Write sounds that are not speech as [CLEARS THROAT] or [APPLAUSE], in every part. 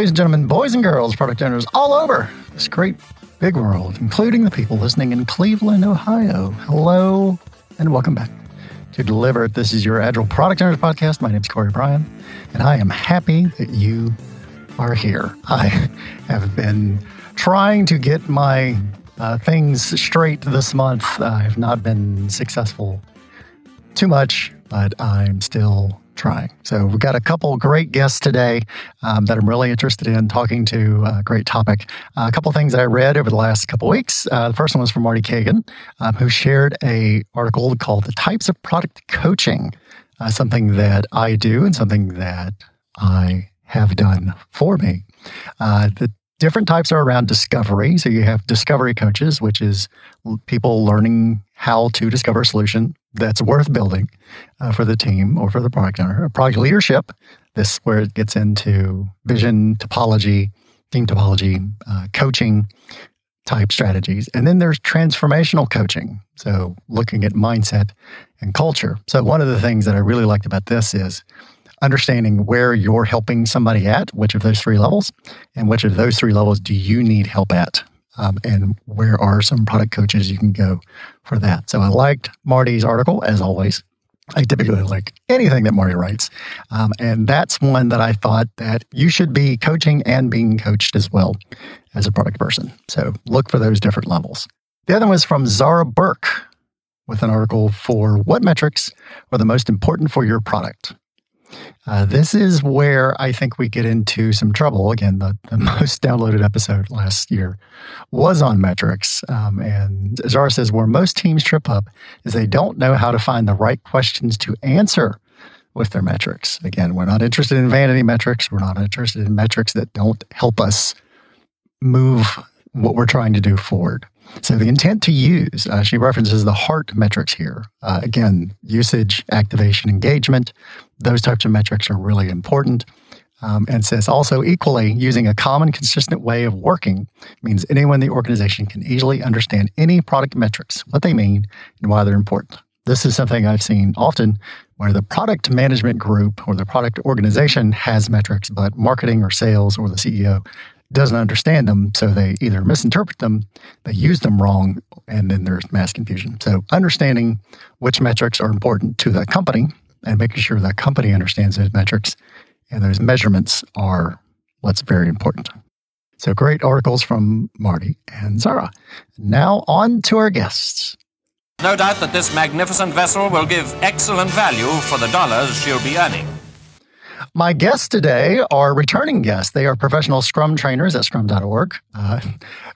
ladies and gentlemen, boys and girls, product owners all over this great big world, including the people listening in Cleveland, Ohio. Hello and welcome back to Deliver. This is your Agile Product Owners Podcast. My name is Corey Bryan, and I am happy that you are here. I have been trying to get my uh, things straight this month. I have not been successful too much, but I'm still trying. So we've got a couple great guests today um, that I'm really interested in talking to. A great topic. Uh, a couple things I read over the last couple weeks. Uh, the first one was from Marty Cagan, um, who shared a article called "The Types of Product Coaching," uh, something that I do and something that I have done for me. Uh, the different types are around discovery. So you have discovery coaches, which is people learning how to discover a solution that's worth building uh, for the team or for the product owner. Product leadership, this where it gets into vision, topology, team topology, uh, coaching type strategies. And then there's transformational coaching. So looking at mindset and culture. So one of the things that I really liked about this is understanding where you're helping somebody at, which of those three levels, and which of those three levels do you need help at? Um, and where are some product coaches you can go for that? So I liked Marty's article, as always. I typically like anything that Marty writes. Um, and that's one that I thought that you should be coaching and being coached as well as a product person. So look for those different levels. The other one was from Zara Burke with an article for what metrics are the most important for your product. Uh, this is where I think we get into some trouble. Again, the, the [LAUGHS] most downloaded episode last year was on metrics. Um, and Zara says where most teams trip up is they don't know how to find the right questions to answer with their metrics. Again, we're not interested in vanity metrics. We're not interested in metrics that don't help us move what we're trying to do forward. So the intent to use, uh, she references the heart metrics here. Uh, again, usage, activation, engagement, those types of metrics are really important. Um, and says also equally using a common, consistent way of working means anyone in the organization can easily understand any product metrics, what they mean, and why they're important. This is something I've seen often where the product management group or the product organization has metrics, but marketing or sales or the CEO doesn't understand them. So they either misinterpret them, they use them wrong, and then there's mass confusion. So understanding which metrics are important to that company and making sure that company understands those metrics and those measurements are what's very important. So great articles from Marty and Zara. Now on to our guests. No doubt that this magnificent vessel will give excellent value for the dollars she'll be earning. My guests today are returning guests. They are professional Scrum trainers at scrum.org. Uh,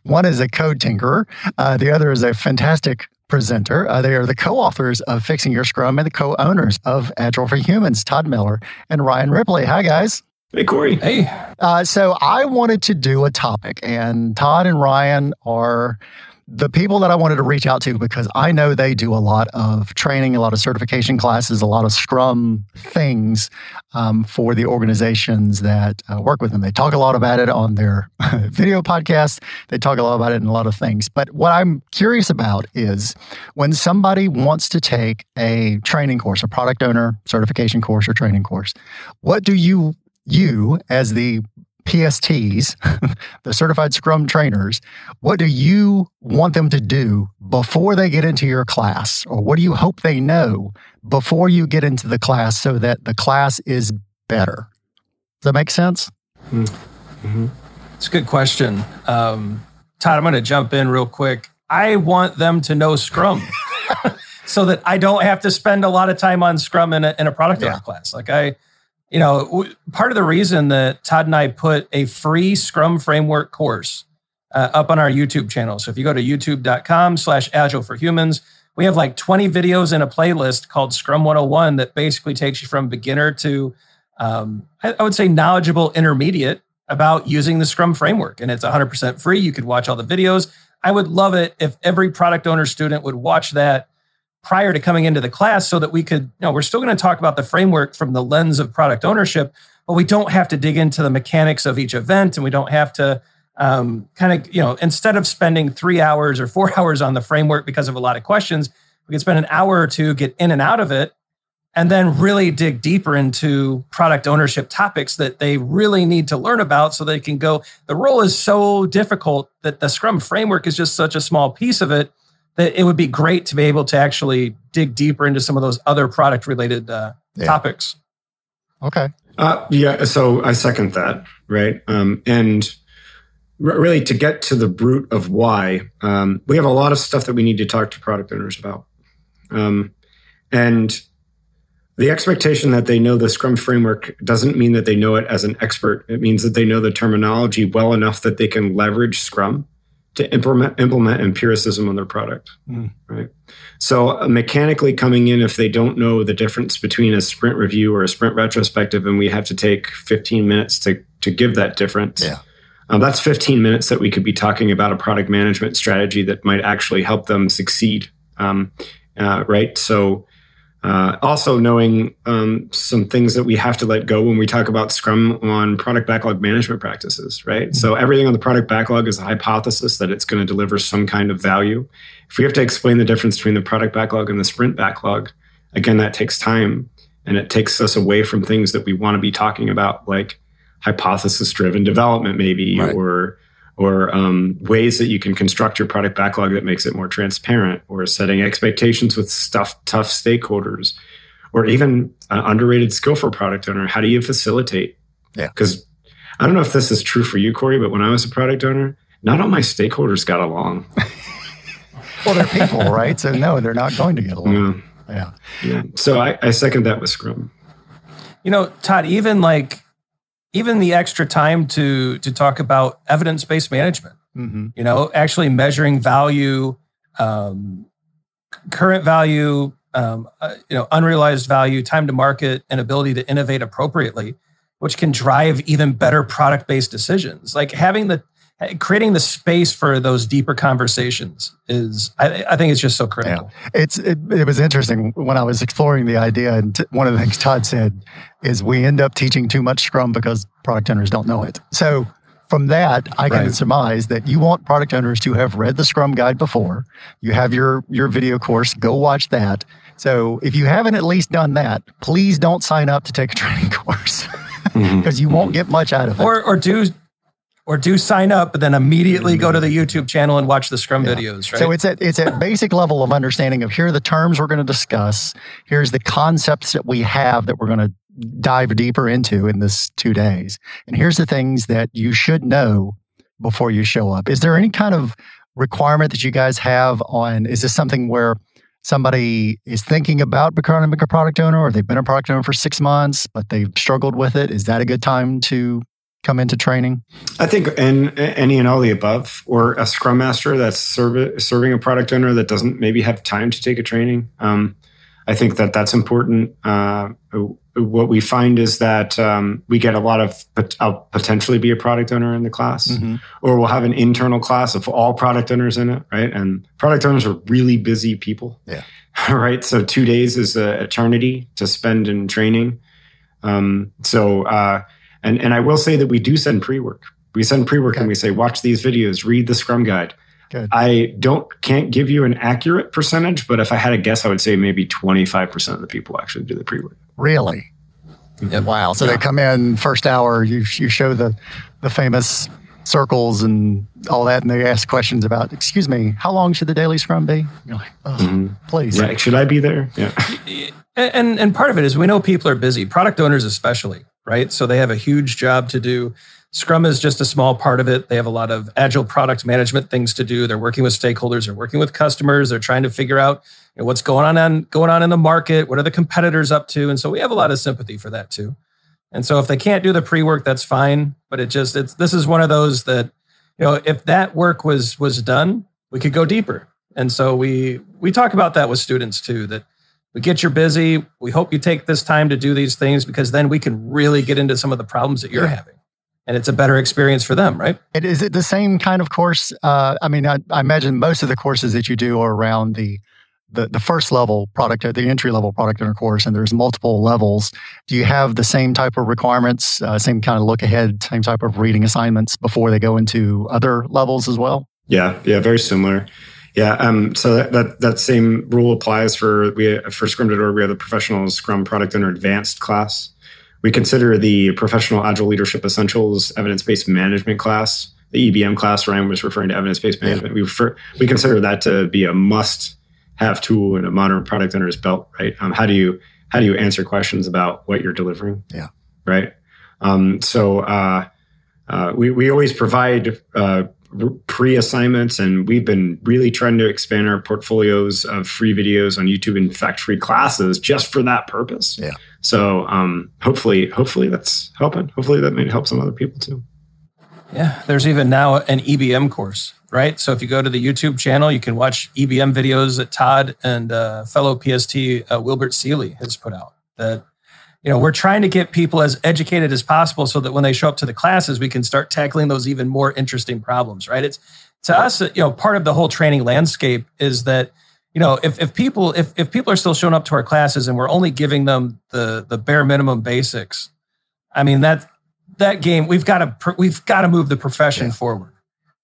one is a code tinkerer, uh, the other is a fantastic presenter. Uh, they are the co authors of Fixing Your Scrum and the co owners of Agile for Humans, Todd Miller and Ryan Ripley. Hi, guys. Hey, Corey. Hey. Uh, so I wanted to do a topic, and Todd and Ryan are the people that I wanted to reach out to because I know they do a lot of training, a lot of certification classes, a lot of Scrum things um, for the organizations that uh, work with them. They talk a lot about it on their [LAUGHS] video podcast. They talk a lot about it in a lot of things. But what I'm curious about is when somebody wants to take a training course, a product owner certification course or training course, what do you you as the PSTs, [LAUGHS] the certified scrum trainers, what do you want them to do before they get into your class? Or what do you hope they know before you get into the class so that the class is better? Does that make sense? Mm-hmm. It's a good question. Um, Todd, I'm going to jump in real quick. I want them to know Scrum. [LAUGHS] so that I don't have to spend a lot of time on Scrum in a, in a product yeah. class. Like I, you know, part of the reason that Todd and I put a free Scrum framework course uh, up on our YouTube channel. So if you go to youtube.com slash agile for humans, we have like 20 videos in a playlist called Scrum 101 that basically takes you from beginner to, um, I, I would say, knowledgeable intermediate about using the Scrum framework. And it's 100% free. You could watch all the videos. I would love it if every product owner student would watch that prior to coming into the class so that we could, you know, we're still going to talk about the framework from the lens of product ownership, but we don't have to dig into the mechanics of each event and we don't have to um, kind of, you know, instead of spending three hours or four [LAUGHS] hours on the framework because of a lot of questions, we can spend an hour or two, get in and out of it, and then really dig deeper into product ownership topics that they really need to learn about so they can go. The role is so difficult that the Scrum framework is just such a small piece of it that it would be great to be able to actually dig deeper into some of those other product related uh, yeah. topics. Okay. Uh, yeah. So I second that. Right. Um, and r- really to get to the root of why, um, we have a lot of stuff that we need to talk to product owners about. Um, and the expectation that they know the Scrum framework doesn't mean that they know it as an expert. It means that they know the terminology well enough that they can leverage Scrum to implement implement empiricism on their product. Mm. Right. So uh, mechanically coming in, if they don't know the difference between a sprint review or a sprint retrospective, and we have to take 15 minutes to to give that difference. Yeah. Um, that's 15 minutes that we could be talking about a product management strategy that might actually help them succeed. Um, uh, right. So uh, also, knowing um, some things that we have to let go when we talk about Scrum on product backlog management practices, right? Mm-hmm. So, everything on the product backlog is a hypothesis that it's going to deliver some kind of value. If we have to explain the difference between the product backlog and the sprint backlog, again, that takes time and it takes us away from things that we want to be talking about, like hypothesis driven development, maybe, right. or or um, ways that you can construct your product backlog that makes it more transparent, or setting expectations with stuff, tough stakeholders, or even an underrated skill for a product owner. How do you facilitate? Yeah. Because I don't know if this is true for you, Corey, but when I was a product owner, not all my stakeholders got along. [LAUGHS] well, they're people, right? So no, they're not going to get along. Yeah. yeah. yeah. So I, I second that with Scrum. You know, Todd, even like even the extra time to to talk about evidence based management. Mm-hmm. You know, actually measuring value, um, current value, um, uh, you know, unrealized value, time to market, and ability to innovate appropriately, which can drive even better product based decisions. Like having the creating the space for those deeper conversations is I, I think it's just so critical. Yeah. It's it, it, was interesting when I was exploring the idea, and t- one of the things Todd said is we end up teaching too much Scrum because product owners don't know it. So from that, I can right. surmise that you want product owners to have read the Scrum guide before. You have your your video course. Go watch that. So if you haven't at least done that, please don't sign up to take a [LAUGHS] training course because mm-hmm. [LAUGHS] you won't get much out of it. Or or do or do sign up, but then immediately go to the YouTube channel and watch the Scrum yeah. videos, right? So it's at it's at basic level of understanding of here are the terms we're going to discuss. Here's the concepts that we have that we're going to dive deeper into in this two days. And here's the things that you should know before you show up. Is there any kind of requirement that you guys have on is this something where somebody is thinking about becoming a product owner or they've been a product owner for six months, but they've struggled with it? Is that a good time to come into training? I think in any and all the above, or a scrum master that's serving a product owner that doesn't maybe have time to take a training. Um, I think that that's important. Uh, what we find is that um, we get a lot of I'll potentially be a product owner in the class, mm-hmm. or we'll have an internal class of all product owners in it, right? And product owners are really busy people, yeah. [LAUGHS] right? So two days is an eternity to spend in training. Um, so uh, and and I will say that we do send pre-work. We send pre-work okay. and we say, watch these videos, read the Scrum guide. Good. I don't can't give you an accurate percentage, but if I had a guess, I would say maybe 25% of the people actually do the pre-work. Really? Yep. Wow. So yeah. they come in first hour, you you show the the famous circles and all that, and they ask questions about, excuse me, how long should the daily scrum be? You're like, oh, mm-hmm. please. Yeah, should I be there? Yeah. and and part of it is we know people are busy, product owners especially right? So they have a huge job to do. Scrum is just a small part of it. They have a lot of agile product management things to do. They're working with stakeholders, they're working with customers, they're trying to figure out you know, what's going on, on going on in the market, what are the competitors up to, and so we have a lot of sympathy for that too. And so if they can't do the pre-work, that's fine. But it just it's this is one of those that you know if that work was was done, we could go deeper. And so we we talk about that with students too. That we get you busy. We hope you take this time to do these things because then we can really get into some of the problems that you're yeah. having. And it's a better experience for them, right? It, is it the same kind of course? Uh, I mean, I, I, imagine most of the courses that you do are around the the, the first level product, the entry level product in owner course, and there's multiple levels. Do you have the same type of requirements, uh, same kind of look ahead, same type of reading assignments before they go into other levels as well? Yeah, yeah, very similar Yeah, um, so that, that, that same rule applies for we for Scrum.org. We have the professional Scrum product owner advanced class. We consider the professional Agile leadership essentials evidence based management class, the EBM class. Ryan was referring to evidence based management. Yeah. We refer, we consider that to be a must have tool in a modern product owner's belt. Right? Um, how do you how do you answer questions about what you're delivering? Yeah. Right. Um, so uh, uh, we we always provide uh, pre assignments, and we've been really trying to expand our portfolios of free videos on YouTube. In fact, free classes just for that purpose. Yeah. So um, hopefully, hopefully that's helping. Hopefully that may help some other people too. Yeah, there's even now an EBM course, right? So if you go to the YouTube channel, you can watch EBM videos that Todd and uh, fellow PST uh, Wilbert Seeley has put out. That you know we're trying to get people as educated as possible so that when they show up to the classes we can start tackling those even more interesting problems right it's to us you know part of the whole training landscape is that you know if, if people if, if people are still showing up to our classes and we're only giving them the the bare minimum basics i mean that that game we've got to we've got to move the profession yeah. forward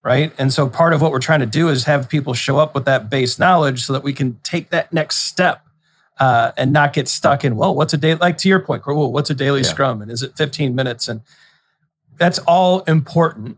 right and so part of what we're trying to do is have people show up with that base knowledge so that we can take that next step uh, and not get stuck in well what's a day like to your point well, what's a daily yeah. scrum and is it 15 minutes and that's all important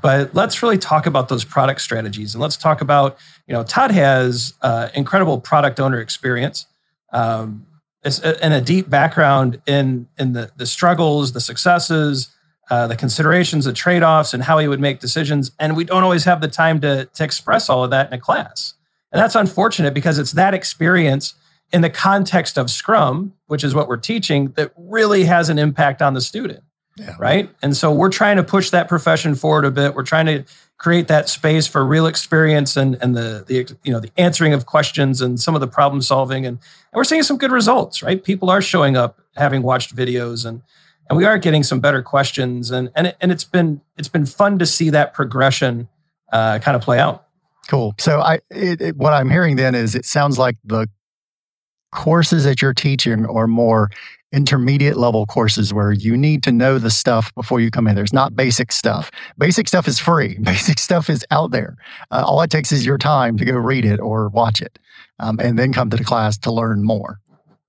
but let's really talk about those product strategies and let's talk about you know todd has uh, incredible product owner experience um, and a deep background in in the, the struggles the successes uh, the considerations the trade-offs and how he would make decisions and we don't always have the time to, to express all of that in a class and that's unfortunate because it's that experience in the context of Scrum, which is what we're teaching, that really has an impact on the student. Yeah. Right. And so we're trying to push that profession forward a bit. We're trying to create that space for real experience and, and the, the you know the answering of questions and some of the problem solving and, and we're seeing some good results right people are showing up having watched videos and and we are getting some better questions and and, it, and it's been it's been fun to see that progression uh, kind of play out cool so i it, it, what i'm hearing then is it sounds like the courses that you're teaching are more intermediate level courses where you need to know the stuff before you come in. There's not basic stuff. Basic stuff is free. [LAUGHS] Basic stuff is out there. Uh, all it takes is your time to go read it or watch it, um, and then come to the class to learn more.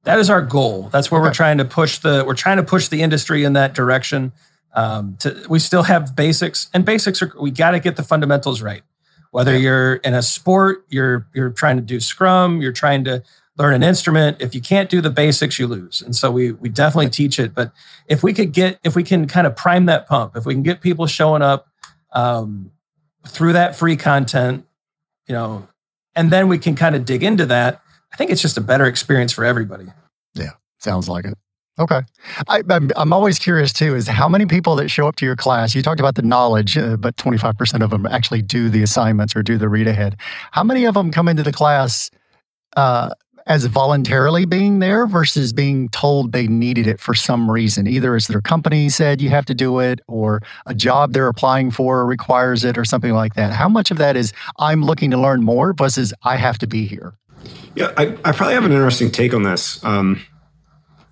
That is our goal. That's where okay. we're trying to push the we're trying to push the industry in that direction. Um, to, we still have basics, and basics are we got to get the fundamentals right. Whether you're in a sport, you're you're trying to do Scrum, you're trying to learn an instrument. If you can't do the basics, you lose. And so we we definitely teach it. But if we could get if we can kind of prime that pump, if we can get people showing up um, through that free content, you know, and then we can kind of dig into that. I think it's just a better experience for everybody. Yeah, sounds like it. Okay. I, am always curious too is how many people that show up to your class, you talked about the knowledge, uh, but 25% of them actually do the assignments or do the read ahead. How many of them come into the class uh, as voluntarily being there versus being told they needed it for some reason, either as their company said you have to do it or a job they're applying for requires it or something like that. How much of that is I'm looking to learn more versus I have to be here? Yeah, I, I probably have an interesting take on this. Um,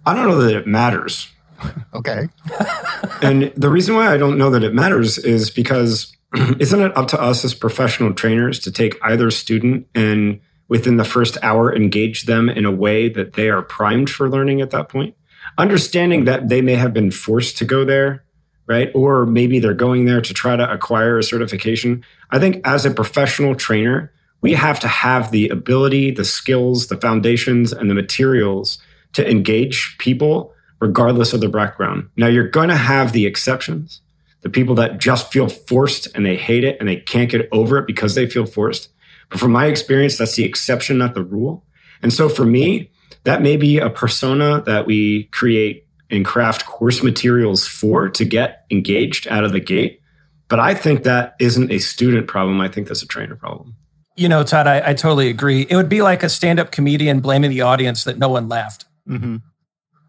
I don't know that it matters. [LAUGHS] okay. [LAUGHS] and the reason why I don't know that it matters is because [CLEARS THROAT] isn't it up to us as professional trainers to take either student and within the first hour engage them in a way that they are primed for learning at that point. Understanding that they may have been forced to go there right? Or maybe they're going there to try to acquire a certification. I think as a professional trainer we have to have the ability the skills the foundations and the materials to engage people regardless of their background. Now you're going to have the exceptions the people that just feel forced and they hate it and they can't get over it because they feel forced but from my experience, that's the exception, not the rule. And so for me, that may be a persona that we create and craft course materials for to get engaged out of the gate. But I think that isn't a student problem. I think that's a trainer problem. You know, Todd, I, I totally agree. It would be like a stand-up comedian blaming the audience that no one laughed. Mm-hmm.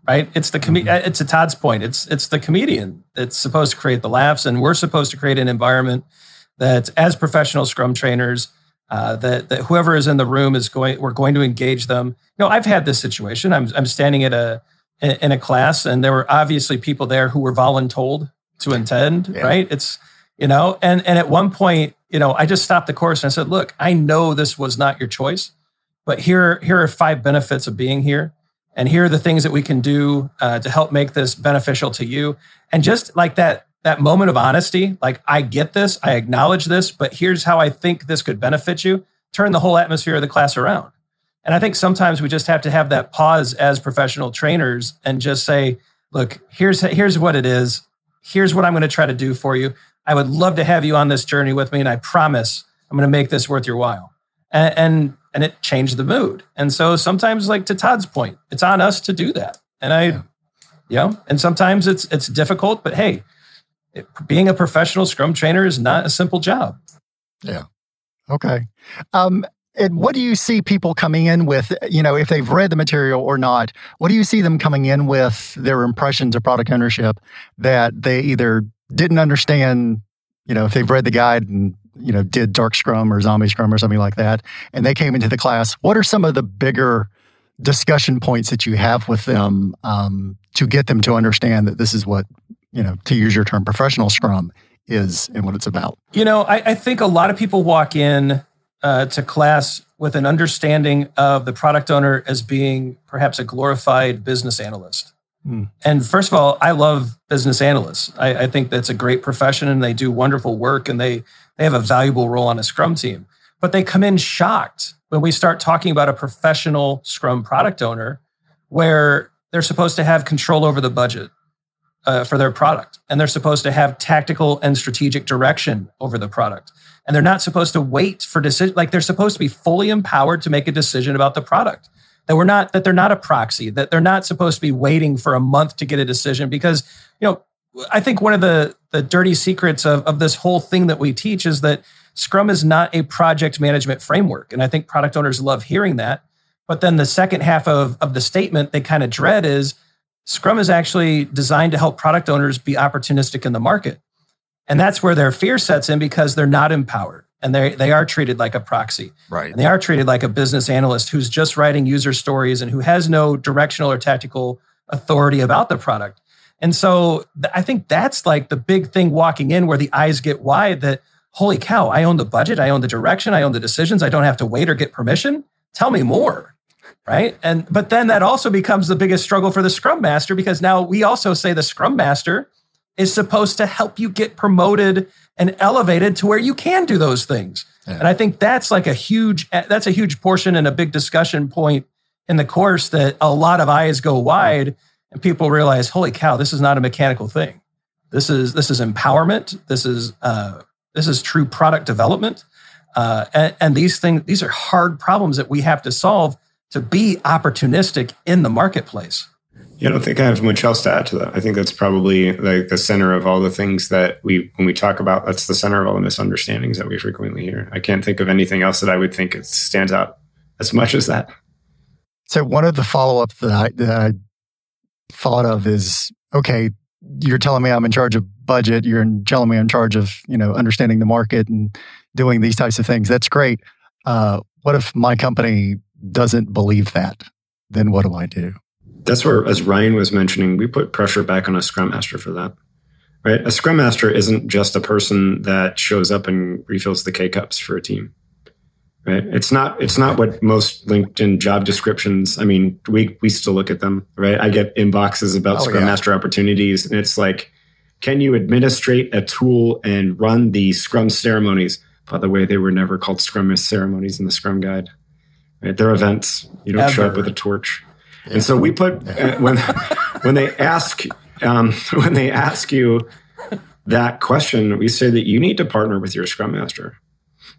Right? It's the com- mm-hmm. it's a Todd's point. It's it's the comedian that's supposed to create the laughs, and we're supposed to create an environment that, as professional Scrum trainers, uh, that, that whoever is in the room is going we're going to engage them you know i've had this situation i'm, I'm standing at a in a class and there were obviously people there who were voluntold to attend yeah. right it's you know and and at one point you know, I just stopped the course and I said, look, I know this was not your choice, but here, here are five benefits of being here. And here are the things that we can do uh, to help make this beneficial to you. And just like that, that moment of honesty, like I get this, I acknowledge this, but here's how I think this could benefit you. Turn the whole atmosphere of the class around. And I think sometimes we just have to have that pause as professional trainers and just say, look, here's here's what it is. Here's what I'm going to try to do for you. I would love to have you on this journey with me, and I promise I'm going to make this worth your while. And and, and it changed the mood. And so sometimes, like to Todd's point, it's on us to do that. And I, yeah, you know, and sometimes it's it's difficult, but hey, it, being a professional Scrum trainer is not a simple job. Yeah. Okay. Um, and what do you see people coming in with, you know, if they've read the material or not? What do you see them coming in with their impressions of product ownership that they either didn't understand, you know, if they've read the guide and, you know, did Dark Scrum or Zombie Scrum or something like that, and they came into the class? What are some of the bigger discussion points that you have with them um, to get them to understand that this is what, you know, to use your term, professional Scrum is and what it's about? You know, I, I think a lot of people walk in uh, to class with an understanding of the product owner as being perhaps a glorified business analyst. Hmm. And first of all, I love business analysts. I, I, think that's a great profession and they do wonderful work and they, they have a valuable role on a Scrum team. But they come in shocked when we start talking about a professional Scrum product owner where they're supposed to have control over the budget uh, for their product. And they're supposed to have tactical and strategic direction over the product. And they're not supposed to wait for decision like they're supposed to be fully empowered to make a decision about the product. That we're not that they're not a proxy that they're not supposed to be waiting for a month to get a decision because you know i think one of the the dirty secrets of, of this whole thing that we teach is that scrum is not a project management framework. And i think product owners love hearing that. But then the second half of, of the statement they kind of dread is scrum is actually designed to help product owners be opportunistic in the market and that's where their fear sets in because they're not empowered and they they are treated like a proxy. Right. And they are treated like a business analyst who's just writing user stories and who has no directional or tactical authority about the product. And so I think that's like the big thing walking in where the eyes get wide that holy cow, I own the budget, I own the direction, I own the decisions, I don't have to wait or get permission. Tell me more. Right. And but then that also becomes the biggest struggle for the scrum master because now we also say the scrum master is supposed to help you get promoted and elevated to where you can do those things. Yeah. And I think that's like a huge that's a huge portion and a big discussion point in the course that a lot of eyes go wide and people realize, holy cow, this is not a mechanical thing. This is this is empowerment. This is uh, this is true product development. Uh, and, and these things these are hard problems that we have to solve to be opportunistic in the marketplace. Yeah, I don't think I have much else to add to that. I think that's probably like the center of all the things that we, when we talk about, that's the center of all the misunderstandings that we frequently hear. I can't think of anything else that I would think stands out as much as that. So one of the follow ups that I, that I thought of is okay, you're telling me I'm in charge of budget. You're telling me I'm in charge of you know understanding the market and doing these types of things. That's great. Uh, what if my company doesn't believe that? Then what do I do? that's where, as Ryan was mentioning, we put pressure back on a scrum master for that. Right? A scrum master isn't just a person that shows up and refills the K cups for a team. Right? It's not it's not what most LinkedIn job descriptions. I mean, we we still look at them, right? I get inboxes about oh, Scrum yeah. Master opportunities, and it's like, can you administrate a tool and run the Scrum ceremonies? By the way, they were never called Scrum ceremonies in the Scrum Guide. Right? They're events. You don't Ever. show up with a torch. And so we put uh, when [LAUGHS] when they ask um, [LAUGHS] when they ask you that question, we say that you need to partner with your Scrum Master.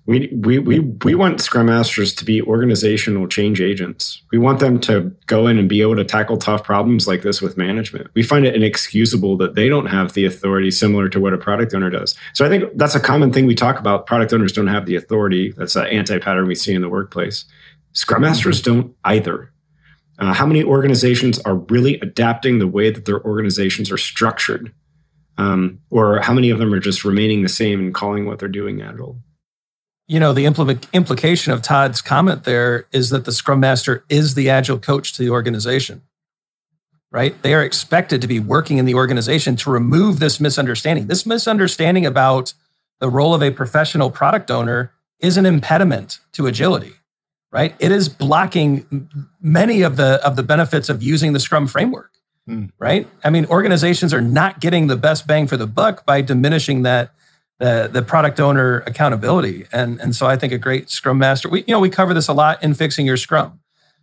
We, we, we, we want Scrum Masters to be organizational change agents. We want them to go in and be able to tackle tough problems like this with management. We find it inexcusable that they don't have the authority similar to what a product owner does. So I think that's a common thing we talk about. Product owners don't have the authority. That's an anti pattern we see in the workplace. Scrum Masters don't either. Uh, how many organizations are really adapting the way that their organizations are structured? Um, or how many of them are just remaining the same and calling what they're doing agile? You know, the impl- implication of Todd's comment there is that the Scrum Master is the agile coach to the organization, right? They are expected to be working in the organization to remove this misunderstanding, this misunderstanding about the role of a professional product owner is an impediment to agility, right? It is blocking many of the of the benefits of using the Scrum framework, mm. right? I mean, organizations are not getting the best bang for the buck by diminishing that the the product owner accountability, and and so I think a great Scrum master. We you know we cover this a lot in fixing your Scrum.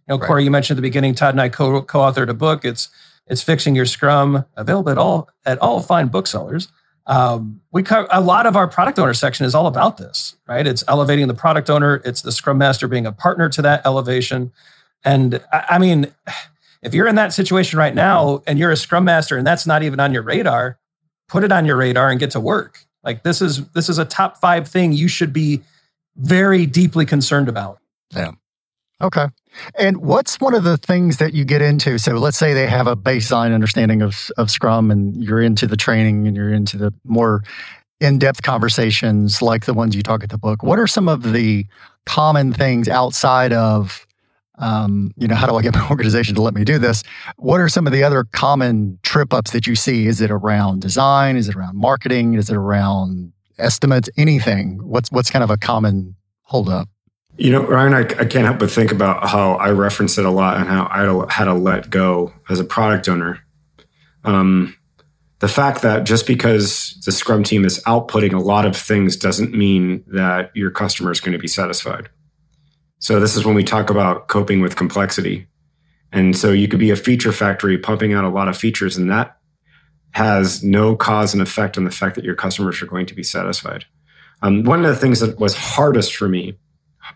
You know, right. Corey, you mentioned at the beginning. Todd and I co co-authored a book. It's it's fixing your Scrum, available at all at all fine booksellers. Um, we a lot of our product owner section is all about this, right? It's elevating the product owner. It's the Scrum Master being a partner to that elevation. And I, I mean, if you're in that situation right now and you're a Scrum Master and that's not even on your radar, put it on your radar and get to work. Like this is this is a top five thing you should be very deeply concerned about. Yeah. Okay. And what's one of the things that you get into? So let's say they have a baseline understanding of, of Scrum and you're into the training and you're into the more in-depth conversations like the ones you talk at the book. What are some of the common things outside of um, you know, how do I get my [LAUGHS] organization to let me do this? What are some of the other common trip ups that you see? Is it around design? Is it around marketing? Is it around estimates? Anything? What's what's kind of a common holdup? You know, Ryan, I, I, can't help but think about how I reference it a lot and how I had to let go as a product owner. Um, the fact that just because the Scrum team is outputting a lot of things doesn't mean that your customer is going to be satisfied. So, this is when we talk about coping with complexity. And so, you could be a feature factory pumping out a lot of features, and that has no cause and effect on the fact that your customers are going to be satisfied. Um, one of the things that was hardest for me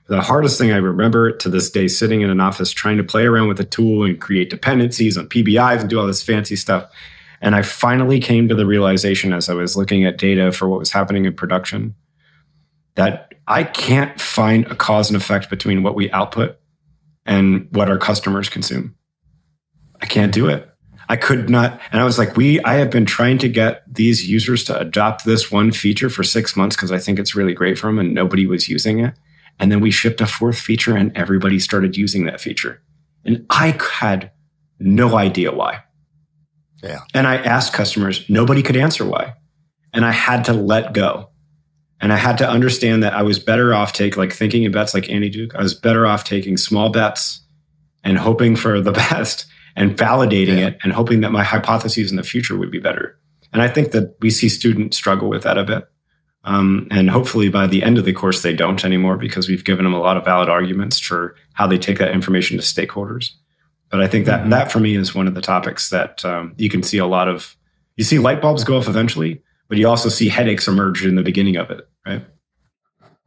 the hardest thing I remember to this day, sitting in an office trying to play around with a tool and create dependencies on PBIs and do all this fancy stuff. And I finally came to the realization as I was looking at data for what was happening in production that I can't find a cause and effect between what we output and what our customers consume. I can't do it. I could not. And I was like, we, I have been trying to get these users to adopt this one feature for six months because I think it's really great for them and nobody was using it. And then we shipped a fourth feature and everybody started using that feature. And I had no idea why. Yeah. And I asked customers, nobody could answer why. And I had to let go. And I had to understand that I was better off take like thinking of bets like Annie Duke. I was better off taking small bets and hoping for the [LAUGHS] best and validating yeah. it and hoping that my hypotheses in the future would be better. And I think that we see students struggle with that a bit. Um, and hopefully by the end of the course, they don't anymore because we've given them a lot of valid arguments for how they take that information to stakeholders. But I think that mm-hmm. that for me is one of the topics that um, you can see a lot of. You see light bulbs go off eventually, but you also see headaches emerge in the beginning of it, right?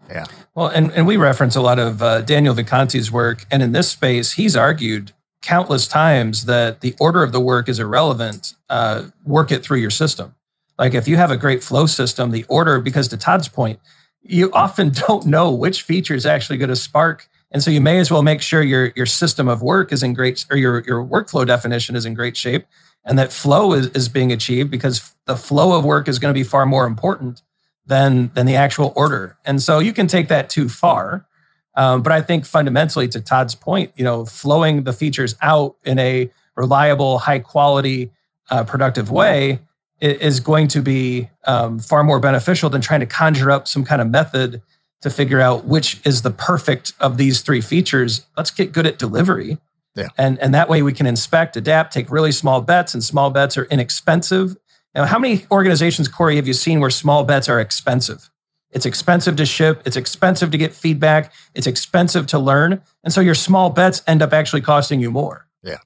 Yeah. Well, and, and we reference a lot of uh, Daniel Vacanti's work. And in this space, he's argued countless times that the order of the work is irrelevant. Uh, work it through your system. Like if you have a great flow system, the order, because to Todd's point, you often [LAUGHS] don't know which feature is actually going to spark. And so you may as well make sure your, your system of work is in great, or your, your workflow definition is in great shape and that flow is, is being achieved because the flow of work is going to be far more important than, than the actual order. And so you can take that too far. Um, but I think fundamentally to Todd's point, you know, flowing the features out in a reliable, high quality, uh, productive way is going to be um, far more beneficial than trying to conjure up some kind of method to figure out which is the perfect of these three features. Let's get good at delivery. Yeah. And, and that way we can inspect, adapt, take really small bets, and small bets are inexpensive. Now, how many organizations, Corey, have you seen where small bets are expensive? It's expensive to ship, it's expensive to get feedback, it's expensive to learn. And so your small bets end up actually costing you more. Yeah.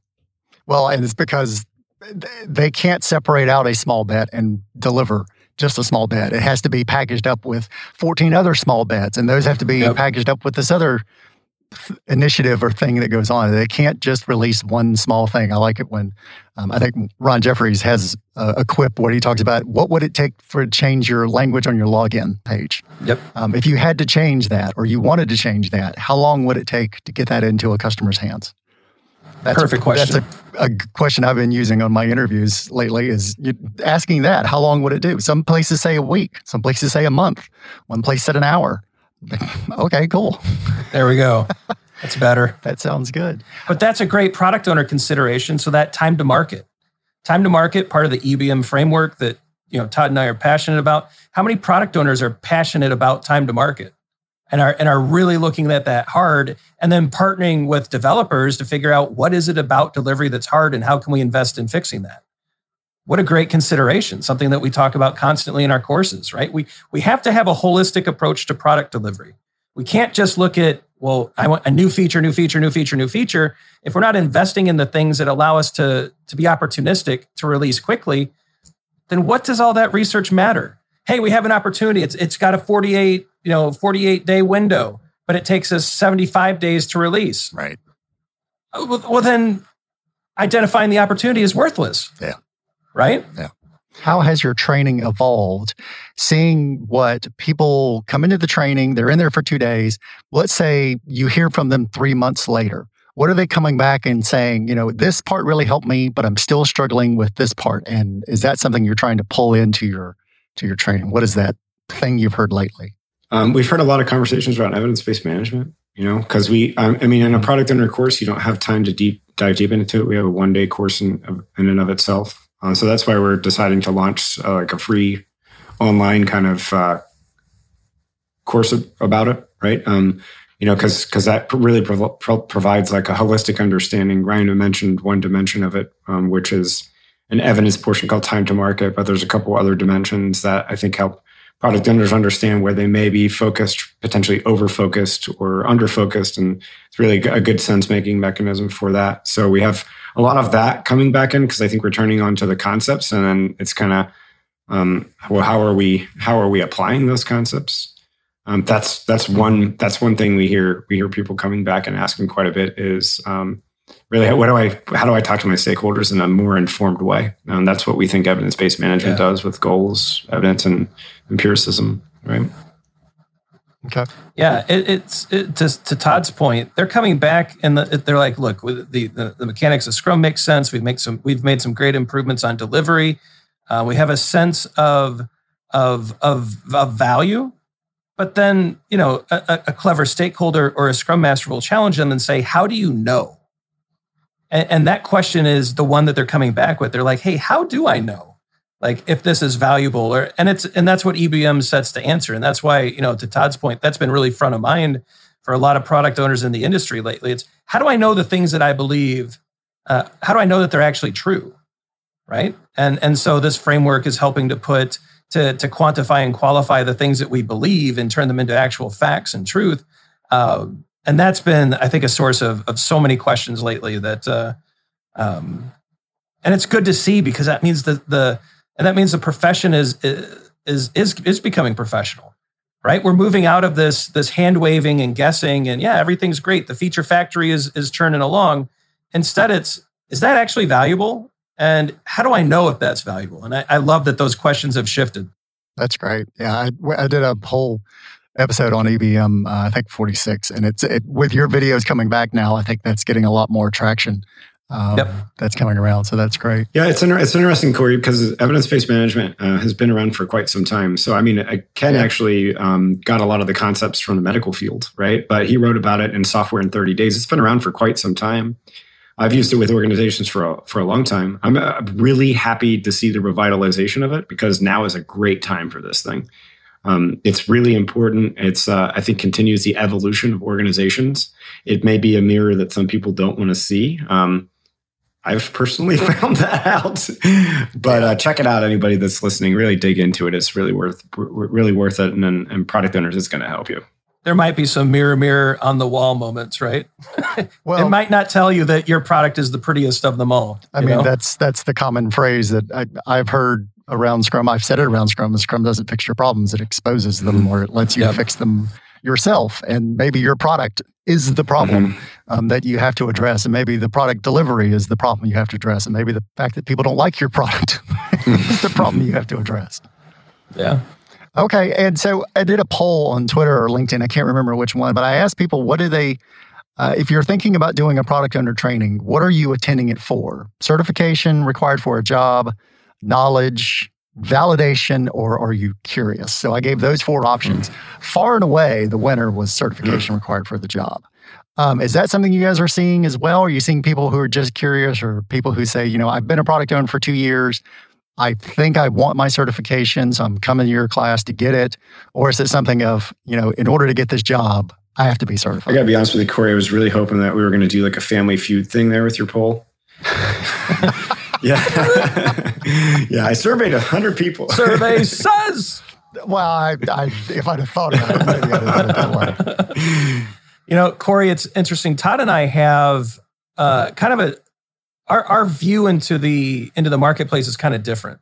Well, and it's because they can't separate out a small bet and deliver just a small bet. It has to be packaged up with 14 other small bets, and those have to be yep. packaged up with this other initiative or thing that goes on. They can't just release one small thing. I like it when um, I think Ron Jeffries has a, a, quip where he talks about what would it take for to change your language on your login page. Yep. Um, if you had to change that or you wanted to change that, how long would it take to get that into a customer's hands? That's Perfect a, question. That's a, a, question I've been using on my interviews lately is asking that. How long would it do? Some places say a week. Some places say a month. One place said an hour. [LAUGHS] okay, cool. There we go. [LAUGHS] That's better. that sounds good. But that's a great product owner consideration. So that time to market, time to market, part of the EBM framework that you know Todd and I are passionate about. How many product owners are passionate about time to market? And are and are really looking at that hard and then partnering with developers to figure out what is it about delivery that's hard and how can we invest in fixing that. What a great consideration something that we talk about constantly in our courses right? We we have to have a holistic approach to product delivery. We can't just look at well i want a new feature new feature new feature new feature. If we're not investing in the things that allow us to to be opportunistic to release quickly then what does all that research matter? Hey, we have an opportunity. It's it's got a 48, you know, 48 day window, but it takes us 75 days to release. Right. Uh, well, well then identifying the opportunity is worthless. Yeah. Right? Yeah. How has your training evolved? Seeing what people come into the training, they're in there for two days. Let's say you hear from them three months later. What are they coming back and saying, you know, this part really helped me, but I'm still struggling with this part? And is that something you're trying to pull into your to your training? What is that thing you've heard lately? Um, we've heard a lot of conversations around evidence based management. You know, because we, I mean, in a product owner course, you don't have time to deep dive deep into it. We have a one day course in, in and of itself, uh, so that's why we're deciding to launch uh, like a free online kind of uh, course about it, right? Um, you know, because because that really pro- provides like a holistic understanding. Ryan mentioned one dimension of it, um, which is an evidence portion called time to market, but there's a couple other dimensions that I think help product owners understand where they may be focused, potentially over focused or under focused. And it's really a good sense making mechanism for that. So we have a lot of that coming back in because I think we're turning on to the concepts and then it's kind of, um, well, how are we, how are we applying those concepts? Um, that's, that's one, that's one thing we hear, we hear people coming back and asking quite a bit is, um, really what do I how do I talk to my stakeholders in a more informed way? And that's what we think evidence based management yeah. does with goals, evidence, and empiricism, right? Okay. Yeah, it, it's it, to, to Todd's point. They're coming back and the, they're like, look, the, the, the mechanics of Scrum makes sense. We've made some we've made some great improvements on delivery. Uh, we have a sense of of of, of value. But then, you know, a, a clever stakeholder or a Scrum Master will challenge them and say, "How do you know?" And, and that question is the one that they're coming back with. They're like, hey, how do I know? Like if this is valuable or and it's and that's what EBM sets to answer. And that's why, you know, to Todd's point, that's been really front of mind for a lot of product owners in the industry lately. It's how do I know the things that I believe? Uh, how do I know that they're actually true? Right. And and so this framework is helping to put to to quantify and qualify the things that we believe and turn them into actual facts and truth. Um, and that's been, I think, a source of of so many questions lately. That, uh, um, and it's good to see because that means that the and that means the profession is is is is becoming professional, right? We're moving out of this this hand waving and guessing, and yeah, everything's great. The feature factory is is churning along. Instead, it's is that actually valuable? And how do I know if that's valuable? And I, I love that those questions have shifted. That's great. Yeah, I, I did a whole episode on EBM, uh, I think 46. And it's it, with your videos coming back now, I think that's getting a lot more traction. Um, yep. That's coming around. So that's great. Yeah, it's, inter- it's interesting, Corey, because evidence based management uh, has been around for quite some time. So, I mean, Ken yeah. actually um, got a lot of the concepts from the medical field, right? But he wrote about it in Software in 30 Days. It's been around for quite some time. I've used it with organizations for a, for a long time. I'm uh, really happy to see the revitalization of it because now is a great time for this thing. Um, it's really important. It's uh, I think continues the evolution of organizations. It may be a mirror that some people don't want to see. Um, I've personally [LAUGHS] found that out, but uh, check it out. Anybody that's listening, really dig into it. It's really worth really worth it, and, and product owners is going to help you. There might be some mirror mirror on the wall moments, right? [LAUGHS] Well, it might not tell you that your product is the prettiest of them all. I mean, know? that's that's the common phrase that I, I've heard around Scrum. I've said it around Scrum. Scrum doesn't fix your problems; it exposes them, mm-hmm. or it lets you yep. fix them yourself. And maybe your product is the problem mm-hmm. um, that you have to address, and maybe the product delivery is the problem you have to address, and maybe the fact that people don't like your product [LAUGHS] is the problem you have to address. Yeah. Okay, and so I did a poll on Twitter or LinkedIn. I can't remember which one, but I asked people, what do they? Uh, if you're thinking about doing a product owner training, what are you attending it for? Certification required for a job, knowledge, validation, or are you curious? So I gave those four options. Mm-hmm. Far and away, the winner was certification mm-hmm. required for the job. Um, is that something you guys are seeing as well? Are you seeing people who are just curious or people who say, you know, I've been a product owner for two years. I think I want my certifications. I'm coming to your class to get it. Or is it something of, you know, in order to get this job, I have to be certified? I got to be honest with you, Corey. I was really hoping that we were going to do like a family feud thing there with your poll. [LAUGHS] yeah. [LAUGHS] yeah. I surveyed 100 people. [LAUGHS] Survey [LAUGHS] says. Well, I, I, if I'd have thought about it, maybe I'd have done it that way. You know, Corey, it's interesting. Todd and I have uh, kind of a our our view into the into the marketplace is kind of different.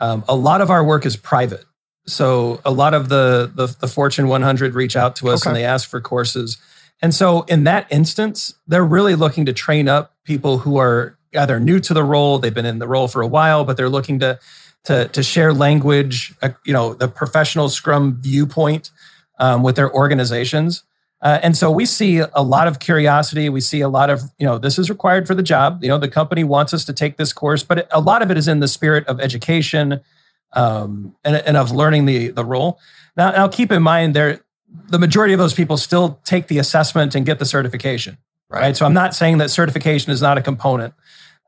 Um, a lot of our work is private, so a lot of the the, the Fortune 100 reach out to us Okay. and they ask for courses. And so, in that instance, they're really looking to train up people who are either new to the role, they've been in the role for a while, but they're looking to to to share language, uh, you know, the professional Scrum viewpoint um, with their organizations. Uh, and so we see a lot of curiosity. We see a lot of, you know, this is required for the job. You know, the company wants us to take this course, but a lot of it is in the spirit of education um, and, and of learning the the role. Now, now keep in mind, there the majority of those people still take the assessment and get the certification, right? So I'm not saying that certification is not a component,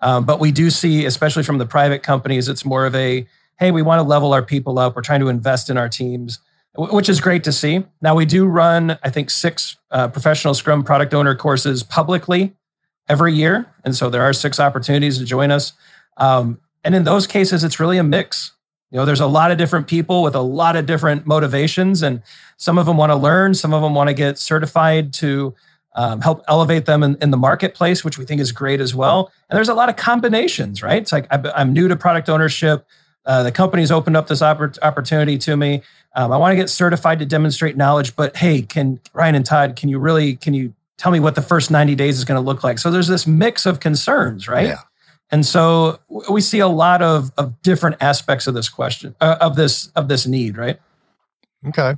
um, but we do see, especially from the private companies, it's more of a hey, we want to level our people up. We're trying to invest in our teams wh- which is great to see. Now we do run, I think, six uh, professional Scrum product owner courses publicly every year, and so there are six opportunities to join us. Um, and in those cases, it's really a mix. You know, there's a lot of different people with a lot of different motivations, and some of them want to learn, some of them want to get certified to um, help elevate them in, in the marketplace, which we think is great as well. And there's a lot of combinations, right? It's like I'm new to product ownership. Uh, the company's opened up this oppor- opportunity to me. Um, I want to get certified to demonstrate knowledge, but hey, can Ryan and Todd, can you really, can you tell me what the first 90 days is going to look like? So there's this mix of concerns, right? Yeah. And so we see a lot of, of different aspects of this question, uh, of this, of this need, right? Okay.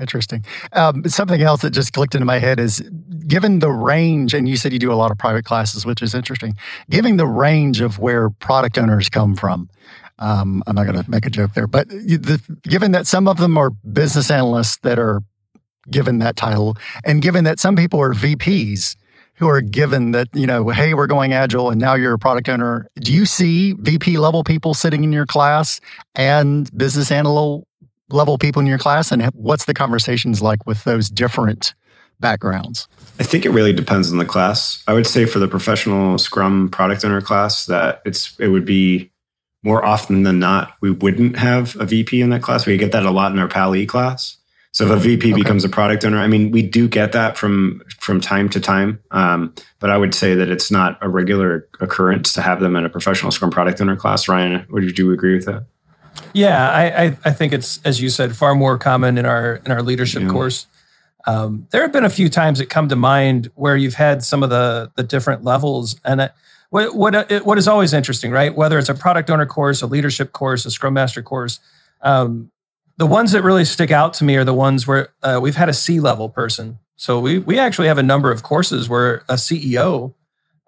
Interesting. Um, something else that just clicked into my head is given the range, and you said you do a lot of private classes, which is interesting, given the range of where product owners come from. Um, I'm not going to make a joke there, but the, given that some of them are business analysts that are given that title, and given that some people are VPs who are given that, you know, hey, we're going agile and now you're a product owner, do you see VP level people sitting in your class and business analyst level people in your class and what's the conversations like with those different backgrounds I think it really depends on the class. I would say for the professional Scrum product owner class that it's it would be more often than not we wouldn't have a VP in that class. We get that a lot in our PAL E class. So if a VP Okay. becomes a product owner, I mean, we do get that from from time to time, um, but I would say that it's not a regular occurrence to have them in a professional Scrum product owner class. Ryan, would you agree with that? Yeah, I, I, I think it's as you said, far more common in our in our leadership Yeah. course. Um, there have been a few times that come to mind where you've had some of the the different levels, and uh, what what uh, what is always interesting, right? Whether it's a product owner course, a leadership course, a Scrum Master course, um, the ones that really stick out to me are the ones where uh, we've had a C level person. So we we actually have a number of courses where a CEO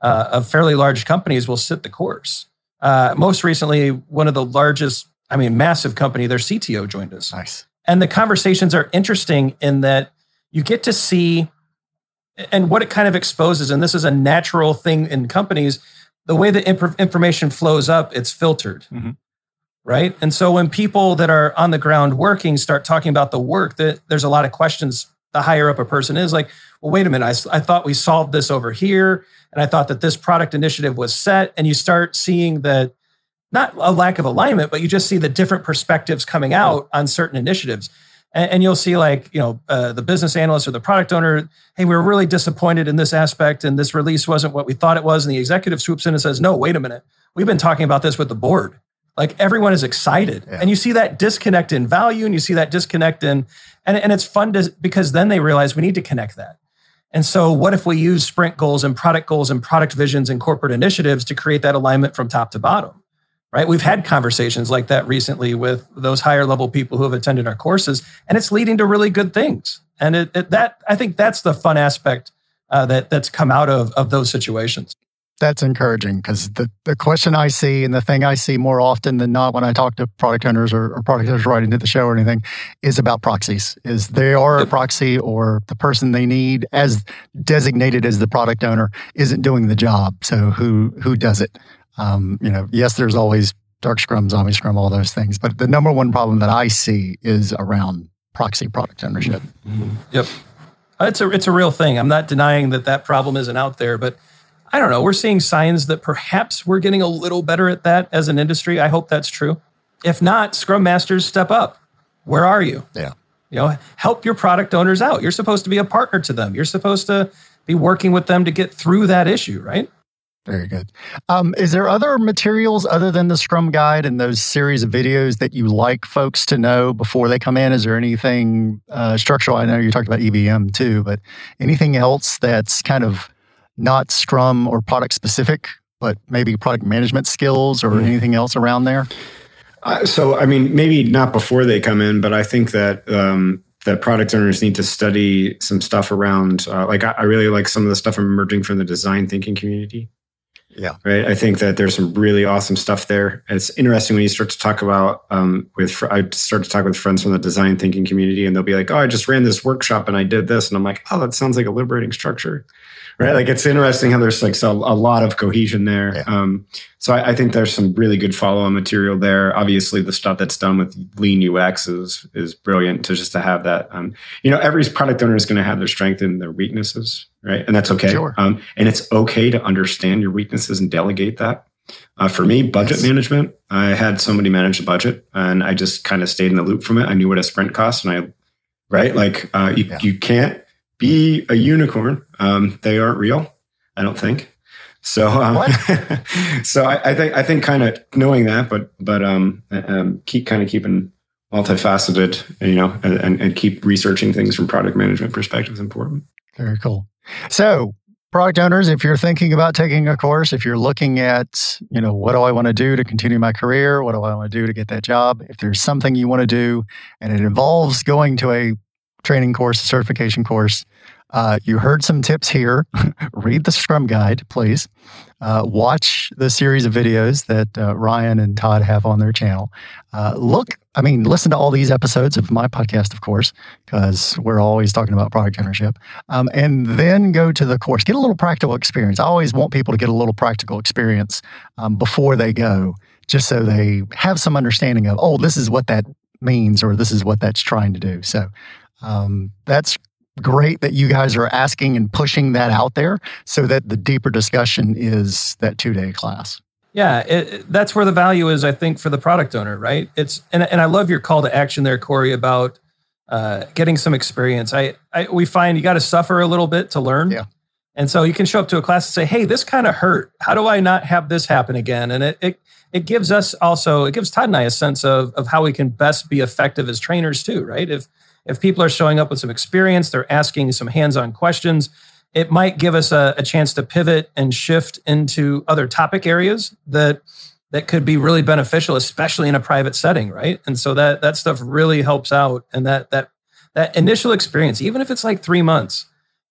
uh, of fairly large companies will sit the course. Uh, most recently, one of the largest, I mean, massive company, their CTO joined us. nice And the conversations are interesting in that you get to see, and what it kind of exposes, and this is a natural thing in companies, the way the inf- information flows up, it's filtered. Mhm. Right. And so when people that are on the ground working start talking about the work, that there's a lot of questions. The higher up a person is like, well, wait a minute, I thought we solved this over here. And I thought that this product initiative was set. And you start seeing that not a lack of alignment, but you just see the different perspectives coming out on certain initiatives. And, and you'll see, like, you know, uh, the business analyst or the product owner, hey, we were really disappointed in this aspect, and this release wasn't what we thought it was. And the executive swoops in and says, no, wait a minute. We've been talking about this with the board. Like everyone is excited. Yeah. And you see that disconnect in value and you see that disconnect in, and, and it's fun to, because then they realize we need to connect that. And so, what if we use sprint goals and product goals and product visions and corporate initiatives to create that alignment from top to bottom? Right? We've had conversations like that recently with those higher level people who have attended our courses, and it's leading to really good things. And it, it, that I think that's the fun aspect uh, that that's come out of of those situations. that's encouraging because the, the question I see and the thing I see more often than not when I talk to product owners or, or product owners writing to the show or anything is about proxies. Is they are a proxy or the person they need as designated as the product owner isn't doing the job. So who who does it? Um, you know, yes, there's always dark scrum, zombie scrum, all those things. But the number one problem that I see is around proxy product ownership. Mm-hmm. Yep. It's a, it's a real thing. I'm not denying that that problem isn't out there, but I don't know. We're seeing signs that perhaps we're getting a little better at that as an industry. I hope that's true. If not, Scrum Masters step up. Where are you? Yeah. You know, help your product owners out. You're supposed to be a partner to them. You're supposed to be working with them to get through that issue, right? Very good. Um, is there other materials other than the Scrum Guide and those series of videos that you like folks to know before they come in? Is there anything uh, structural? I know you talked about EBM too, but anything else that's kind of not Scrum or product specific, but maybe product management skills or mm. anything else around there? Uh, so, I mean, maybe not before they come in, but I think that um, that product owners need to study some stuff around. Uh, like, I, I, really like some of the stuff emerging from the design thinking community. Yeah, right. I think that there's some really awesome stuff there. It's interesting when you start to talk about um, with. I start to talk with friends from the design thinking community, and they'll be like, "Oh, I just ran this workshop and I did this," and I'm like, "Oh, that sounds like a liberating structure." right? Like it's interesting how there's like so a lot of cohesion there. Yeah. Um, so I, I, think there's some really good follow-on material there. Obviously, the stuff that's done with Lean UX is is brilliant to just to have that. Um, you know, every product owner is going to have their strength and their weaknesses, right? And that's okay. Sure. Um, and it's okay to understand your weaknesses and delegate that. Uh, for me, budget yes. management, I had somebody manage the budget, and I just kind of stayed in the loop from it. I knew what a sprint cost, and I, right, like uh, you, yeah. you can't be a unicorn. Um, they aren't real, I don't think. So, um, [LAUGHS] so I, I, think I think kind of knowing that, but but um, um keep kind of keeping multifaceted, you know, and, and keep researching things from product management perspective is important. Very cool. So, product owners, if you're thinking about taking a course, if you're looking at, you know, what do I want to do to continue my career? What do I want to do to get that job? If there's something you want to do and it involves going to a training course, a certification course. Uh, you heard some tips here. [LAUGHS] Read the Scrum Guide, please. Uh, watch the series of videos that uh, Ryan and Todd have on their channel. Uh, look, I mean, listen to all these episodes of my podcast, of course, because we're always talking about product ownership. Um, and then go to the course. Get a little practical experience. I always want people to get a little practical experience um, before they go, just so they have some understanding of, oh, this is what that means or this is what that's trying to do. So um, that's great that you guys are asking and pushing that out there so that the deeper discussion is that two day class. Yeah, it, that's where the value is, I think, for the product owner, right? It's and, and I love your call to action there, Corey, about uh, getting some experience. I, I we find you got to suffer a little bit to learn. Yeah. And so you can show up to a class and say, "Hey, this kind of hurt. How do I not have this happen again?" And it, it it gives us also it gives Todd and I a sense of of how we can best be effective as trainers too, right? If if people are showing up with some experience, they're asking some hands on questions, it might give us a, a, chance to pivot and shift into other topic areas that that could be really beneficial, especially in a private setting, right? And so that that stuff really helps out. And that that that initial experience, even if it's like three months,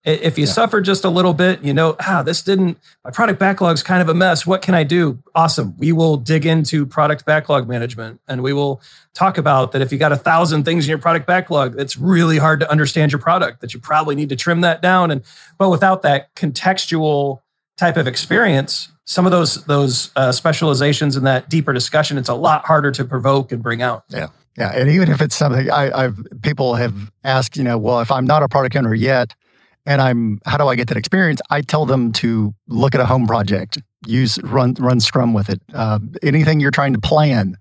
if you yeah. suffer just a little bit, you know, ah, this didn't, my product backlog's kind of a mess. What can I do? Awesome. We will dig into product backlog management and we will talk about that if you got a thousand things in your product backlog, it's really hard to understand your product, that you probably need to trim that down. And, but without that contextual type of experience, some of those, those uh, specializations and that deeper discussion, it's a lot harder to provoke and bring out. Yeah. Yeah. And even if it's something I, I've, people have asked, you know, well, if I'm not a product owner yet, and I'm how do I get that experience? I tell them to look at a home project, use run run Scrum with it. Uh, anything you're trying to plan,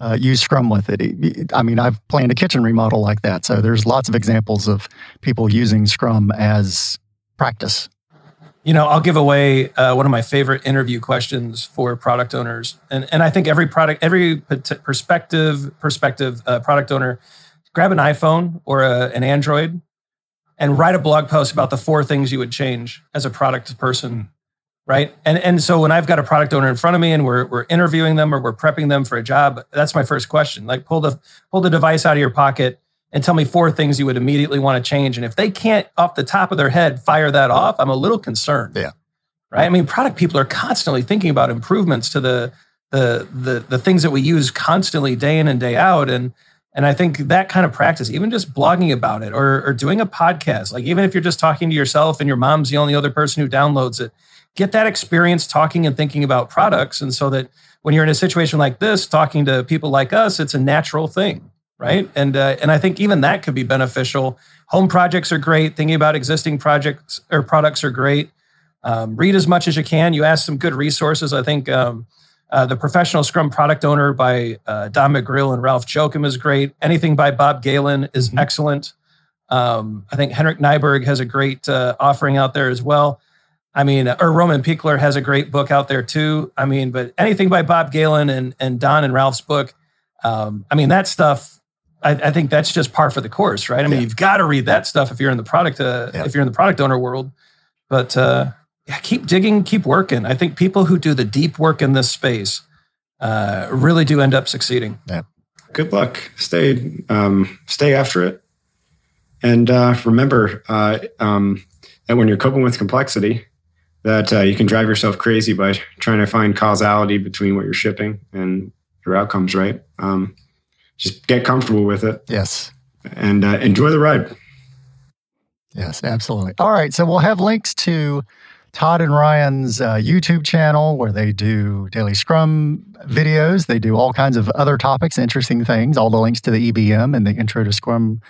uh, use Scrum with it. I mean, I've planned a kitchen remodel like that, so there's lots of examples of people using Scrum as practice. You know, I'll give away uh, one of my favorite interview questions for product owners, and and I think every product, every perspective perspective uh, product owner, grab an iPhone or a, an Android and write a blog post about the four things you would change as a product person right? And and so when i've got a product owner in front of me and we're, we're interviewing them or we're prepping them for a job that's my first question. Like pull the pull the device out of your pocket and tell me four things you would immediately want to change. And if they can't off the top of their head fire that off i'm a little concerned. Yeah. Right? I mean product people are constantly thinking about improvements to the the the, the things that we use constantly day in and day out. And and I think that kind of practice, even just blogging about it or, or doing a podcast, like even if you're just talking to yourself and your mom's the only other person who downloads it, get that experience talking and thinking about products. And so that when you're in a situation like this, talking to people like us, it's a natural thing, right? And uh, and I think even that could be beneficial. Home projects are great. Thinking about existing projects or products are great. Um, read as much as you can. You ask some good resources. I think um, uh, the Professional Scrum Product Owner by uh, Don McGreal and Ralph Jocham is great. Anything by Bob Galen is mm-hmm. excellent. Um, I think Henrik Kniberg has a great uh, offering out there as well. I mean, or Roman Pichler has a great book out there too. I mean, but anything by Bob Galen and, and Don and Ralph's book, um, I mean, that stuff, I, I, think that's just par for the course, right? I mean, yeah. you've got to read that stuff if you're in the product, uh, yeah. if you're in the product owner world. But uh, yeah, keep digging, keep working. I think people who do the deep work in this space uh, really do end up succeeding. Yeah. Good luck. Stay, um, stay after it, and uh, remember uh, um, that when you're coping with complexity, that uh, you can drive yourself crazy by trying to find causality between what you're shipping and your outcomes. Right. Um, just get comfortable with it. Yes. And uh, enjoy the ride. Yes, absolutely. All right. So we'll have links to Todd and Ryan's uh, YouTube channel where they do daily Scrum videos. They do all kinds of other topics, interesting things, all the links to the EBM and the intro to Scrum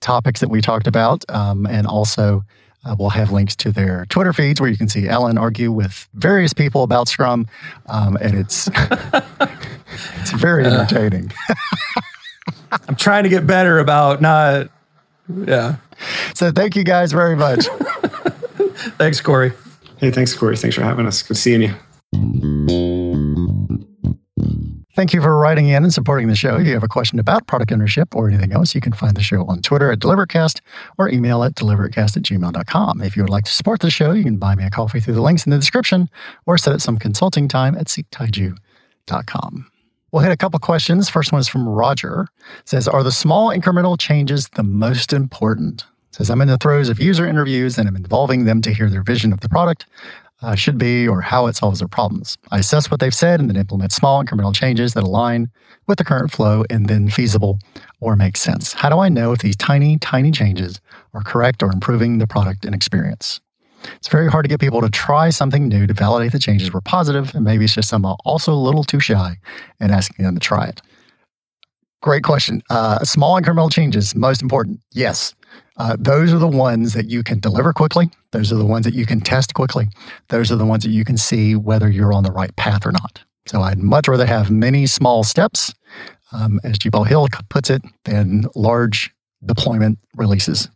topics that we talked about. Um, and also, uh, we'll have links to their Twitter feeds where you can see Ellen argue with various people about Scrum. Um, and it's, [LAUGHS] it's very entertaining. [LAUGHS] I'm trying to get better about not, yeah. So thank you guys very much. [LAUGHS] Thanks, Corey. Hey, thanks, Corey. Thanks for having us. Good seeing you. Thank you for writing in and supporting the show. If you have a question about product ownership or anything else, you can find the show on Twitter at Delivercast or email at delivercast at gmail.com. If you would like to support the show, you can buy me a coffee through the links in the description or set up some consulting time at seektaiju.com. We'll hit a couple questions. First one is from Roger. It says, Are the small incremental changes the most important? Says, I'm in the throes of user interviews and I'm involving them to hear their vision of the product uh, should be or how it solves their problems. I assess what they've said and then implement small incremental changes that align with the current flow and then feasible or make sense. How do I know if these tiny, tiny changes are correct or improving the product and experience? It's very hard to get people to try something new to validate the changes were positive, and maybe it's just I'm also a little too shy and asking them to try it. Great question. Uh, small incremental changes, most important. Yes. Uh, those are the ones that you can deliver quickly. Those are the ones that you can test quickly. Those are the ones that you can see whether you're on the right path or not. So I'd much rather have many small steps, um, as GeePaw Hill puts it, than large deployment releases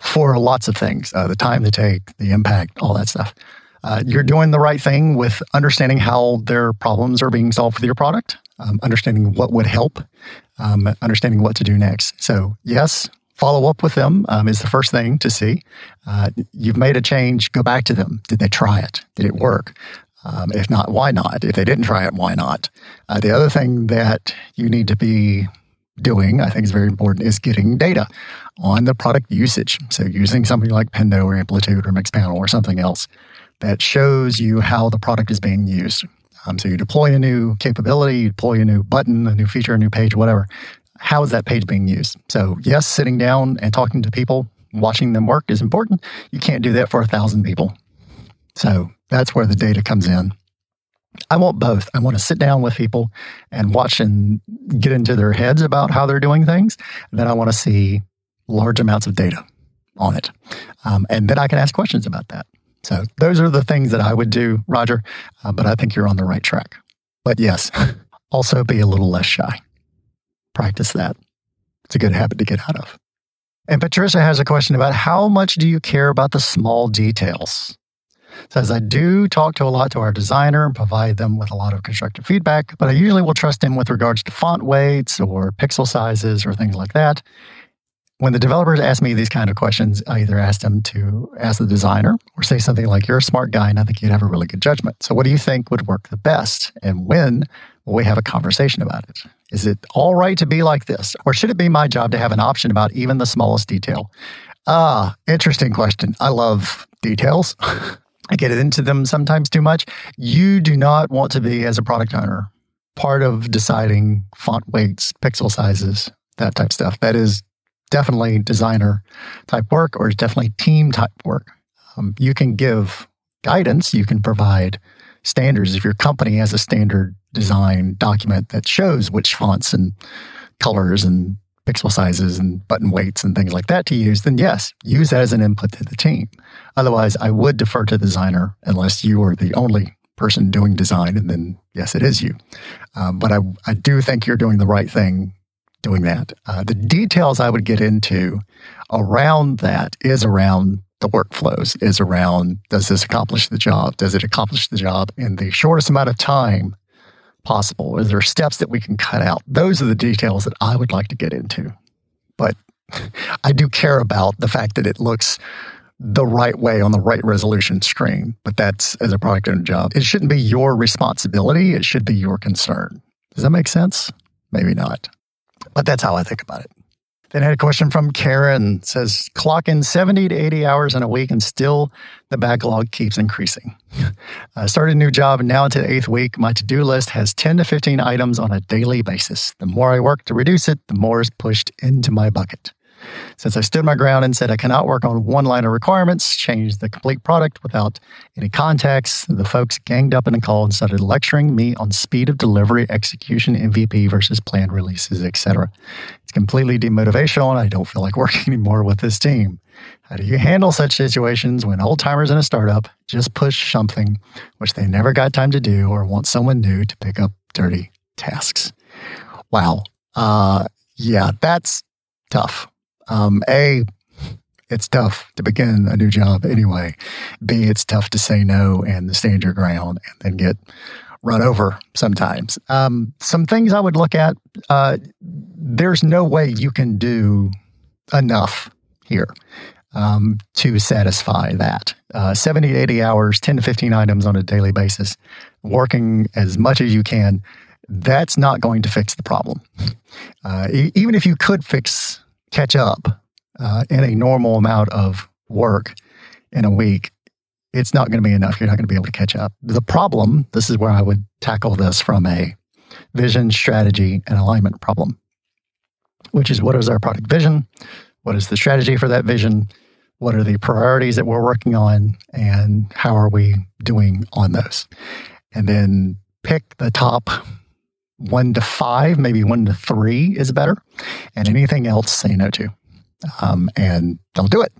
for lots of things uh, the time to take, the impact, all that stuff. Uh, you're doing the right thing with understanding how their problems are being solved with your product, um, understanding what would help, um, understanding what to do next. So, yes, follow up with them um, is the first thing to see. Uh, you've made a change, go back to them. Did they try it? Did it work? Um, if not, why not? If they didn't try it, why not? Uh, the other thing that you need to be doing, I think is very important, is getting data on the product usage. So using something like Pendo or Amplitude or Mixpanel or something else that shows you how the product is being used. Um, so you deploy a new capability, you deploy a new button, a new feature, a new page, whatever how is that page being used? So, yes, sitting down and talking to people, watching them work is important. You can't do that for a thousand people. So, that's where the data comes in. I want both. I want to sit down with people and watch and get into their heads about how they're doing things. And then I want to see large amounts of data on it. Um, and then I can ask questions about that. So those are the things that I would do, Roger. Uh, but I think you're on the right track. But yes, [LAUGHS] also be a little less shy practice that. It's a good habit to get out of. And Patricia has a question about how much do you care about the small details? Says, I do talk to a lot to our designer and provide them with a lot of constructive feedback, but I usually will trust him with regards to font weights or pixel sizes or things like that. When the developers ask me these kind of questions, I either ask them to ask the designer or say something like, You're a smart guy and I think you'd have a really good judgment. So, what do you think would work the best? And when we have a conversation about it? Is it all right to be like this? Or should it be my job to have an option about even the smallest detail? Ah, interesting question. I love details. [LAUGHS] I get into them sometimes too much. You do not want to be, as a product owner, part of deciding font weights, pixel sizes, that type stuff. That is definitely designer type work or definitely team type work. Um, you can give guidance. You can provide standards. If your company has a standard design document that shows which fonts and colors and pixel sizes and button weights and things like that to use, then yes, use that as an input to the team. Otherwise, I would defer to the designer unless you are the only person doing design. And then, yes, it is you. Um, but I, I do think you're doing the right thing doing that. Uh, the details I would get into around that is around the workflows, is around does this accomplish the job? Does it accomplish the job in the shortest amount of time possible? Is there steps that we can cut out? Those are the details that I would like to get into. But [LAUGHS] I do care about the fact that it looks the right way on the right resolution screen. But that's as a product owner job. It shouldn't be your responsibility. It should be your concern. Does that make sense? Maybe not. But that's how I think about it. Then I had a question from Karen says clock in 70 to 80 hours in a week and still the backlog keeps increasing. [LAUGHS] I started a new job now into the eighth week. My to-do list has 10 to 15 items on a daily basis. The more I work to reduce it, the more is pushed into my bucket. Since I stood my ground and said I cannot work on one line of requirements, change the complete product without any context, the folks ganged up in a call and started lecturing me on speed of delivery, execution, MVP versus planned releases, etc. It's completely demotivational and I don't feel like working [LAUGHS] anymore with this team. How do you handle such situations when old timers in a startup just push something which they never got time to do or want someone new to pick up dirty tasks? Wow. Uh, yeah, that's tough. Um, a, it's tough to begin a new job anyway. B, it's tough to say no and stand your ground and then get run over sometimes. Um, some things I would look at uh, there's no way you can do enough here um, to satisfy that. Uh, 70 80 hours, 10 to 15 items on a daily basis, working as much as you can, that's not going to fix the problem. Uh, e- even if you could fix catch up uh, in a normal amount of work in a week, it's not going to be enough. You're not going to be able to catch up. The problem, this is where I would tackle this from a vision, strategy, and alignment problem, which is what is our product vision? What is the strategy for that vision? What are the priorities that we're working on? And how are we doing on those? And then pick the top one to five, maybe one to three is better. And anything else, say no to. Um, and don't do it.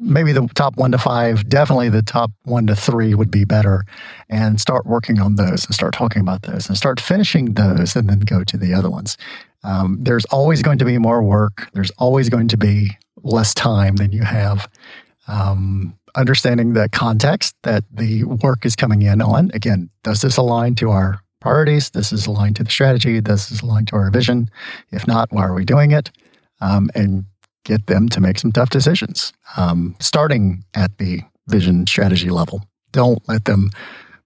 Maybe the top one to five, definitely the top one to three would be better. And start working on those and start talking about those and start finishing those and then go to the other ones. Um, there's always going to be more work. There's always going to be less time than you have. Um, understanding the context that the work is coming in on. Again, does this align to our priorities. This is aligned to the strategy. This is aligned to our vision. If not, why are we doing it? Um, and get them to make some tough decisions, um, starting at the vision strategy level. Don't let them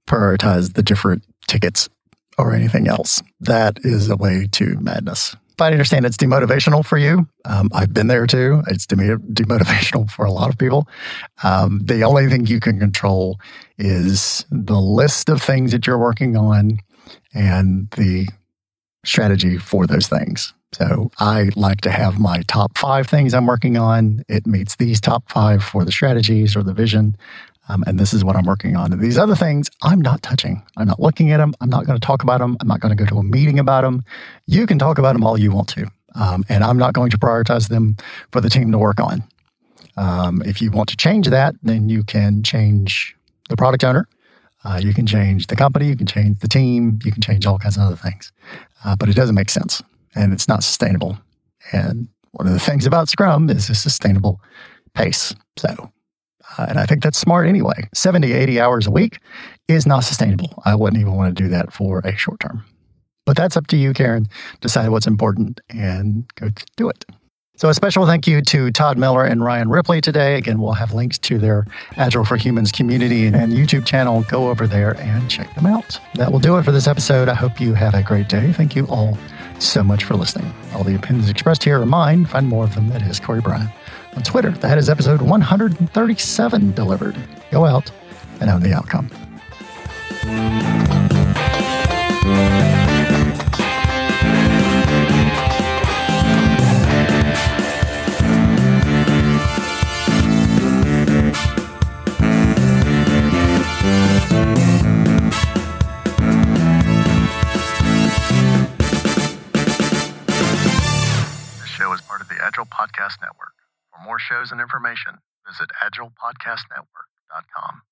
prioritize the different tickets or anything else. That is a way to madness. But I understand it's demotivational for you. Um, I've been there too. It's demotivational for a lot of people. Um, the only thing you can control is the list of things that you're working on and the strategy for those things. So I like to have my top five things I'm working on. It meets these top five for the strategies or the vision. Um, and this is what I'm working on. And these other things, I'm not touching. I'm not looking at them. I'm not going to talk about them. I'm not going to go to a meeting about them. You can talk about them all you want to. Um, and I'm not going to prioritize them for the team to work on. Um, if you want to change that, then you can change the product owner uh, you can change the company, you can change the team, you can change all kinds of other things. Uh, but it doesn't make sense and it's not sustainable. And one of the things about Scrum is a sustainable pace. So, uh, and I think that's smart anyway. 70, 80 hours a week is not sustainable. I wouldn't even want to do that for a short term. But that's up to you, Karen. Decide what's important and go do it. So, a special thank you to Todd Miller and Ryan Ripley today. Again, we'll have links to their Agile for Humans community and YouTube channel. Go over there and check them out. That will do it for this episode. I hope you have a great day. Thank you all so much for listening. All the opinions expressed here are mine. Find more of them at is Corey Bryant on Twitter. That is episode 137 delivered. Go out and own the outcome. Podcast Network. For more shows and information, visit agilepodcastnetwork.com.